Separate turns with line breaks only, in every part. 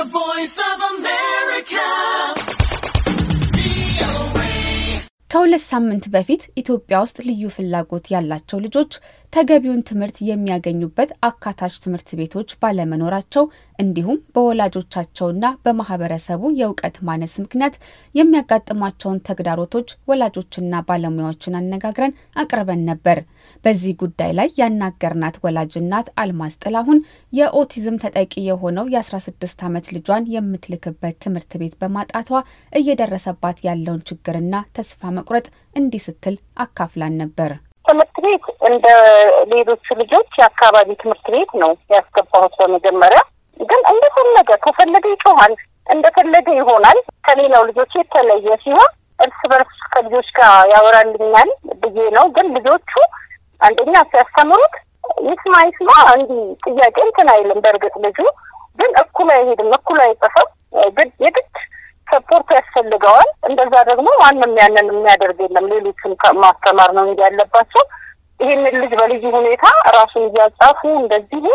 The voice of America.
ከሁለት ሳምንት በፊት ኢትዮጵያ ውስጥ ልዩ ፍላጎት ያላቸው ልጆች ተገቢውን ትምህርት የሚያገኙበት አካታች ትምህርት ቤቶች ባለመኖራቸው እንዲሁም በወላጆቻቸውና በማህበረሰቡ የእውቀት ማነስ ምክንያት የሚያጋጥሟቸውን ተግዳሮቶች ወላጆችና ባለሙያዎችን አነጋግረን አቅርበን ነበር። በዚህ ጉዳይ ላይ ያናገርናት ወላጅ እናት አልማዝ ጥላሁን የኦቲዝም ተጠቂ የሆነው የ16 ዓመት ልጇን የምትልክበት ትምህርት ቤት በማጣቷ እየደረሰባት ያለውን ችግርና ተስፋ መቁረጥ እንዲህ ስትል አካፍላን ነበር።
ትምህርት ቤት እንደ ሌሎቹ ልጆች የአካባቢ ትምህርት ቤት ነው ያስገባሁት። በመጀመሪያ ግን እንደፈለገ ከፈለገ ይጮሃል፣ እንደፈለገ ይሆናል። ከሌላው ልጆች የተለየ ሲሆን እርስ በርስ ከልጆች ጋር ያወራልኛል ብዬ ነው። ግን ልጆቹ አንደኛ ሲያስተምሩት ይስማ ይስማ እንዲህ ጥያቄ እንትን አይልም። በእርግጥ ልጁ ግን እኩል አይሄድም፣ እኩል አይጽፍም። ግድ የግድ ሰፖርት ያስፈልገዋል። እንደዛ ደግሞ ማንም ያንን የሚያደርግ የለም። ሌሎችን ማስተማር ነው እንጂ ያለባቸው ይህንን ልጅ በልዩ ሁኔታ ራሱን እያጻፉ እንደዚህ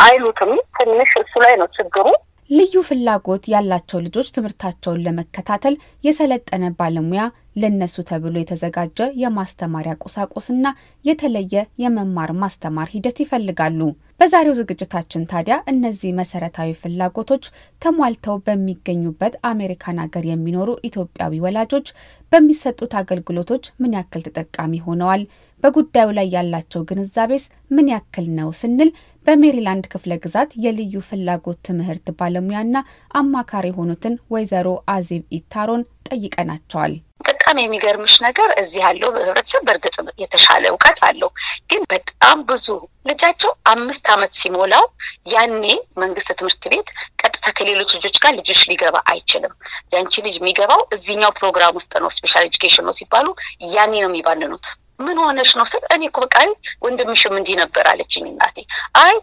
አይሉትም። ትንሽ እሱ ላይ ነው ችግሩ።
ልዩ ፍላጎት ያላቸው ልጆች ትምህርታቸውን ለመከታተል የሰለጠነ ባለሙያ ለነሱ ተብሎ የተዘጋጀ የማስተማሪያ ቁሳቁስና የተለየ የመማር ማስተማር ሂደት ይፈልጋሉ። በዛሬው ዝግጅታችን ታዲያ እነዚህ መሰረታዊ ፍላጎቶች ተሟልተው በሚገኙበት አሜሪካን ሀገር የሚኖሩ ኢትዮጵያዊ ወላጆች በሚሰጡት አገልግሎቶች ምን ያክል ተጠቃሚ ሆነዋል፣ በጉዳዩ ላይ ያላቸው ግንዛቤስ ምን ያክል ነው ስንል በሜሪላንድ ክፍለ ግዛት የልዩ ፍላጎት ትምህርት ባለሙያና አማካሪ የሆኑትን ወይዘሮ አዜብ አታሮን ጠይቀናቸዋል።
በጣም የሚገርምሽ ነገር እዚህ ያለው ህብረተሰብ በእርግጥ የተሻለ እውቀት አለው፣ ግን በጣም ብዙ ልጃቸው አምስት ዓመት ሲሞላው ያኔ መንግስት ትምህርት ቤት ቀጥታ ከሌሎች ልጆች ጋር ልጅሽ ሊገባ አይችልም። ያንቺ ልጅ የሚገባው እዚህኛው ፕሮግራም ውስጥ ነው፣ special education ነው ሲባሉ ያኔ ነው የሚባንኑት። ምን ሆነሽ ነው ስል እኔ እኮ በቃ አይ ወንድምሽም እንዲህ ነበር አለችኝ እናቴ። አይ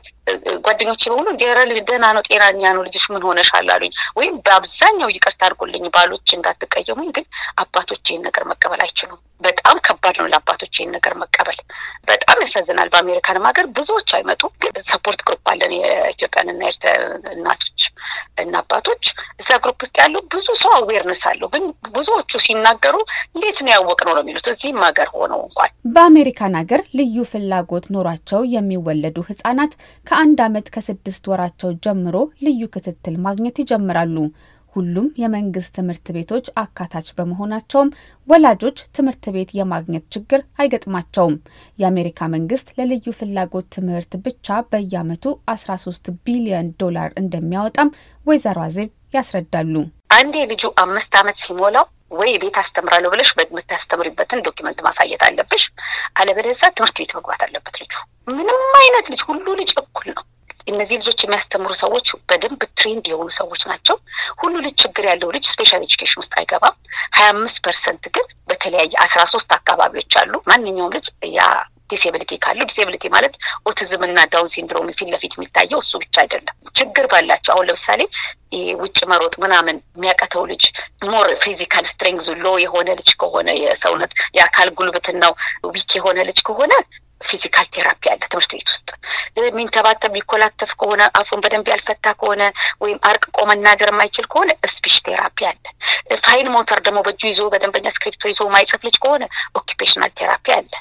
ጓደኞቼ በሙሉ እንዲ ደህና ነው ጤናኛ ነው ልጅሽ ምን ሆነሻል አሉኝ። ወይም በአብዛኛው ይቅርታ አድርጎልኝ ባሎች እንዳትቀየሙኝ፣ ግን አባቶች ይህን ነገር መቀበል አይችሉም። በጣም ከባድ ነው ለአባቶች ይህን ነገር መቀበል። በጣም ያሳዝናል። በአሜሪካንም ሀገር ብዙዎች አይመጡም፣ ግን support group አለን የኢትዮጵያንና ኤርትራ እናቶች እና አባቶች። እዛ group ውስጥ ያለው ብዙ ሰው awareness አለው፣ ግን ብዙዎቹ ሲናገሩ እንዴት ነው ያወቅነው የሚሉት እዚህም ሀገር ሆነው እንኳን
በአሜሪካን ሀገር ልዩ ፍላጎት ኖሯቸው የሚወለዱ ህጻናት ከአንድ ዓመት ከስድስት ወራቸው ጀምሮ ልዩ ክትትል ማግኘት ይጀምራሉ። ሁሉም የመንግስት ትምህርት ቤቶች አካታች በመሆናቸውም ወላጆች ትምህርት ቤት የማግኘት ችግር አይገጥማቸውም። የአሜሪካ መንግስት ለልዩ ፍላጎት ትምህርት ብቻ በየዓመቱ 13 ቢሊዮን ዶላር እንደሚያወጣም ወይዘሮ አዜብ ያስረዳሉ።
አንዴ ልጁ አምስት ዓመት ሲሞላው ወይም ቤት አስተምራለሁ ብለሽ የምታስተምሪበትን document ማሳየት አለብሽ። አለበለዚያ ትምህርት ቤት መግባት አለበት ልጁ። ምንም አይነት ልጅ ሁሉ ልጅ እኩል ነው። እነዚህ ልጆች የሚያስተምሩ ሰዎች በደንብ trained የሆኑ ሰዎች ናቸው። ሁሉ ልጅ ችግር ያለው ልጅ special education ውስጥ አይገባም። ሀያ አምስት percent ግን በተለያየ አስራ ሶስት አካባቢዎች አሉ። ማንኛውም ልጅ ያ disability ካለው disability ማለት ኦቲዝም እና Down syndrome ፊት ለፊት የሚታየው እሱ ብቻ አይደለም። ችግር ባላቸው አሁን ለምሳሌ ውጭ መሮጥ ምናምን የሚያቀተው ልጅ more physical strength ኡ low የሆነ ልጅ ከሆነ የሰውነት የአካል ጉልበትናው weak የሆነ ልጅ ከሆነ physical therapy አለ ትምህርት ቤት ውስጥ። የሚንተባተብ የሚኮላተፍ ከሆነ አፉን በደንብ ያልፈታ ከሆነ ወይም አራቅቆ መናገር የማይችል ከሆነ speech therapy አለ። fine motor ደግሞ በእጁ ይዞ በደንበኛ እስክሪብቶ ይዞ ማይጽፍ ልጅ ከሆነ occupational therapy አለ።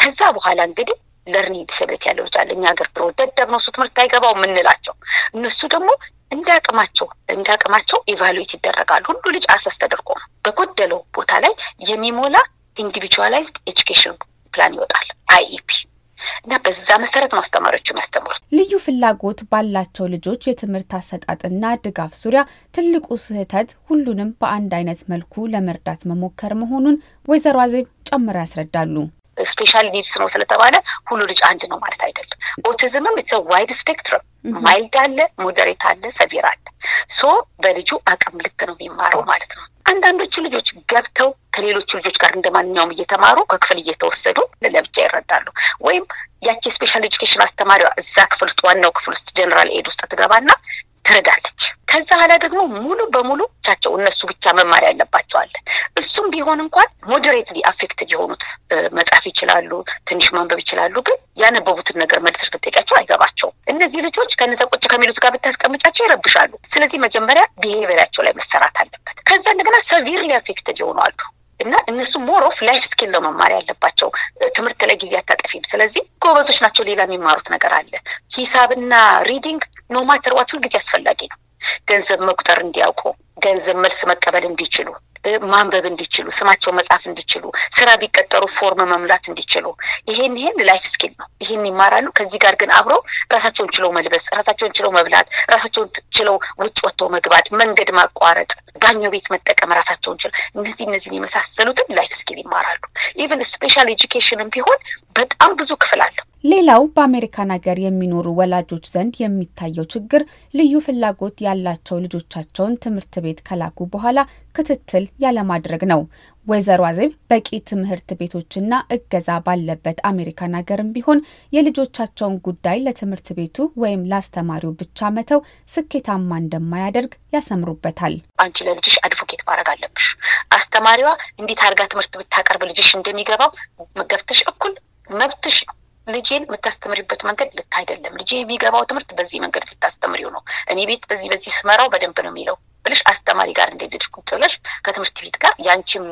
ከዛ በኋላ እንግዲህ learning disability ያለው ልጅ አለ። እኛ ሀገር ድሮ ደደብ ነው እሱ ትምህርት አይገባው የምንላቸው እነሱ ደግሞ እንደ አቅማቸው እንደ አቅማቸው evaluate ይደረጋሉ። ሁሉ ልጅ assess ተደርጎ ነው በጎደለው ቦታ ላይ የሚሞላ individualized education plan ይወጣል IEP እና በዛ መሰረት ነው አስተማሪዎቹ የሚያስተምሩት።
ልዩ ፍላጎት ባላቸው ልጆች የትምህርት አሰጣጥና ድጋፍ ዙሪያ ትልቁ ስህተት ሁሉንም በአንድ አይነት መልኩ ለመርዳት መሞከር መሆኑን ወይዘሮ አዜብ ጨምረው ያስረዳሉ።
special needs ነው ስለተባለ ሁሉ ልጅ አንድ ነው ማለት አይደለም። autism ም it's wide spectrum mild አለ፣ moderate አለ፣ severe አለ። so በልጁ አቅም ልክ ነው የሚማረው ማለት ነው። አንዳንዶቹ ልጆች ገብተው ከሌሎቹ ልጆች ጋር እንደ ማንኛውም እየተማሩ ከክፍል እየተወሰዱ ለብቻ ይረዳሉ። ወይም ያቺ special education አስተማሪዋ እዛ ክፍል ውስጥ ዋናው ክፍል ውስጥ general ed ውስጥ ትገባና ትረዳለች። ከዛ በኋላ ደግሞ ሙሉ በሙሉ ለብቻቸው እነሱ ብቻ መማር ያለባቸው አለ። እሱም ቢሆን እንኳን moderately affected የሆኑት መጻፍ ይችላሉ፣ ትንሽ ማንበብ ይችላሉ። ግን ያነበቡትን ነገር መልሰሽ ብትጠይቂያቸው አይገባቸውም። እነዚህ ልጆች ከነዛ ቁጭ ከሚሉት ጋር ብታስቀምጫቸው ይረብሻሉ። ስለዚህ መጀመሪያ behavior ኣቸው ላይ መሰራት አለበት። ከዛ እንደገና severely affected አሉ እና እነሱ more of life skill ነው መማር ያለባቸው። ትምህርት ላይ ጊዜ አታጠፊም። ስለዚህ ጎበዞች ናቸው። ሌላ የሚማሩት ነገር አለ። ሂሳብና reading no matter what ሁልጊዜ አስፈላጊ ነው። ገንዘብ መቁጠር እንዲያውቁ፣ ገንዘብ መልስ መቀበል እንዲችሉ፣ ማንበብ እንዲችሉ፣ ስማቸው መጻፍ እንዲችሉ፣ ስራ ቢቀጠሩ form መሙላት እንዲችሉ፣ ይሄን ይሄን life skill ነው። ይሄን ይማራሉ። ከዚህ ጋር ግን አብረው ራሳቸውን ችለው መልበስ፣ ራሳቸውን ችለው መብላት፣ ራሳቸውን ችለው ውጭ ወጥቶ መግባት፣ መንገድ ማቋረጥ፣ ባኞ ቤት መጠቀም፣ ራሳቸውን ችለው እነዚህ እነዚህን የመሳሰሉትን life skill ይማራሉ። even special education ም ቢሆን በጣም ብዙ ክፍል አለው።
ሌላው በአሜሪካን ሀገር የሚኖሩ ወላጆች ዘንድ የሚታየው ችግር ልዩ ፍላጎት ያላቸው ልጆቻቸውን ትምህርት ቤት ከላኩ በኋላ ክትትል ያለማድረግ ነው። ወይዘሮ አዜብ በቂ ትምህርት ቤቶችና እገዛ ባለበት አሜሪካን ሀገርም ቢሆን የልጆቻቸውን ጉዳይ ለትምህርት ቤቱ ወይም ለአስተማሪው ብቻ መተው ስኬታማ እንደማያደርግ ያሰምሩበታል።
አንቺ ለልጅሽ አድቮኬት ማድረግ አለብሽ። አስተማሪዋ እንዴት አድርጋ ትምህርት ብታቀርብ ልጅሽ እንደሚገባው መገብተሽ እኩል መብትሽ ልጄን የምታስተምሪበት መንገድ ልክ አይደለም፣ ልጄ የሚገባው ትምህርት በዚህ መንገድ ብታስተምሪው ነው፣ እኔ ቤት በዚህ በዚህ ስመራው በደንብ ነው የሚለው ብለሽ አስተማሪ ጋር እንደልጅ ቁጭ ብለሽ ከትምህርት ቤት ጋር ያንቺም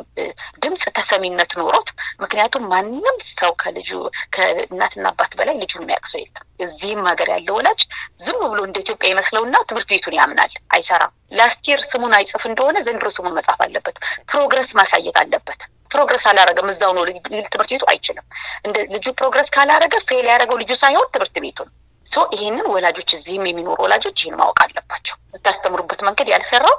ድምፅ ተሰሚነት ኖሮት። ምክንያቱም ማንም ሰው ከልጁ ከእናትና አባት በላይ ልጁን የሚያውቅ ሰው የለም። እዚህም ሀገር ያለው ወላጅ ዝም ብሎ እንደ ኢትዮጵያ ይመስለውና ትምህርት ቤቱን ያምናል። አይሰራም። last year ስሙን አይጽፍ እንደሆነ ዘንድሮ ስሙን መጻፍ አለበት። progress ማሳየት አለበት። progress አላረገም እዛው ነው ትምህርት ቤቱ አይችልም። እንደ ልጁ progress ካላረገ fail ያደረገው ልጁ ሳይሆን ትምህርት ቤቱ ነው። ይህንን ወላጆች እዚህም የሚኖሩ ወላጆች ይህን ማወቅ አለባቸው። የምታስተምሩበት መንገድ ያልሰራው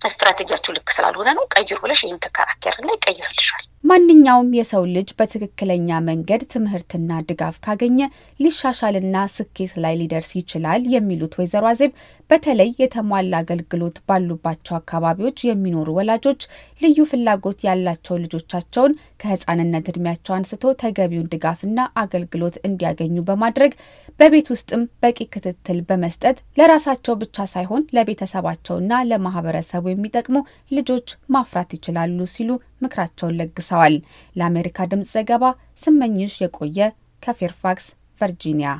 ስትራቴጂያችሁ ልክ ስላልሆነ ነው፣ ቀይሩ ብለሽ ይህን ትከራከርና ይቀይርልሻል።
ማንኛውም የሰው ልጅ በትክክለኛ መንገድ ትምህርትና ድጋፍ ካገኘ ሊሻሻልና ስኬት ላይ ሊደርስ ይችላል የሚሉት ወይዘሮ አዜብ በተለይ የተሟላ አገልግሎት ባሉባቸው አካባቢዎች የሚኖሩ ወላጆች ልዩ ፍላጎት ያላቸው ልጆቻቸውን ከሕፃንነት እድሜያቸው አንስቶ ተገቢውን ድጋፍና አገልግሎት እንዲያገኙ በማድረግ በቤት ውስጥም በቂ ክትትል በመስጠት ለራሳቸው ብቻ ሳይሆን ለቤተሰባቸውና ለማህበረሰቡ የሚጠቅሙ ልጆች ማፍራት ይችላሉ ሲሉ ምክራቸውን ለግሰዋል። ለአሜሪካ ድምፅ ዘገባ ስመኝሽ የቆየ ከፌርፋክስ ቨርጂኒያ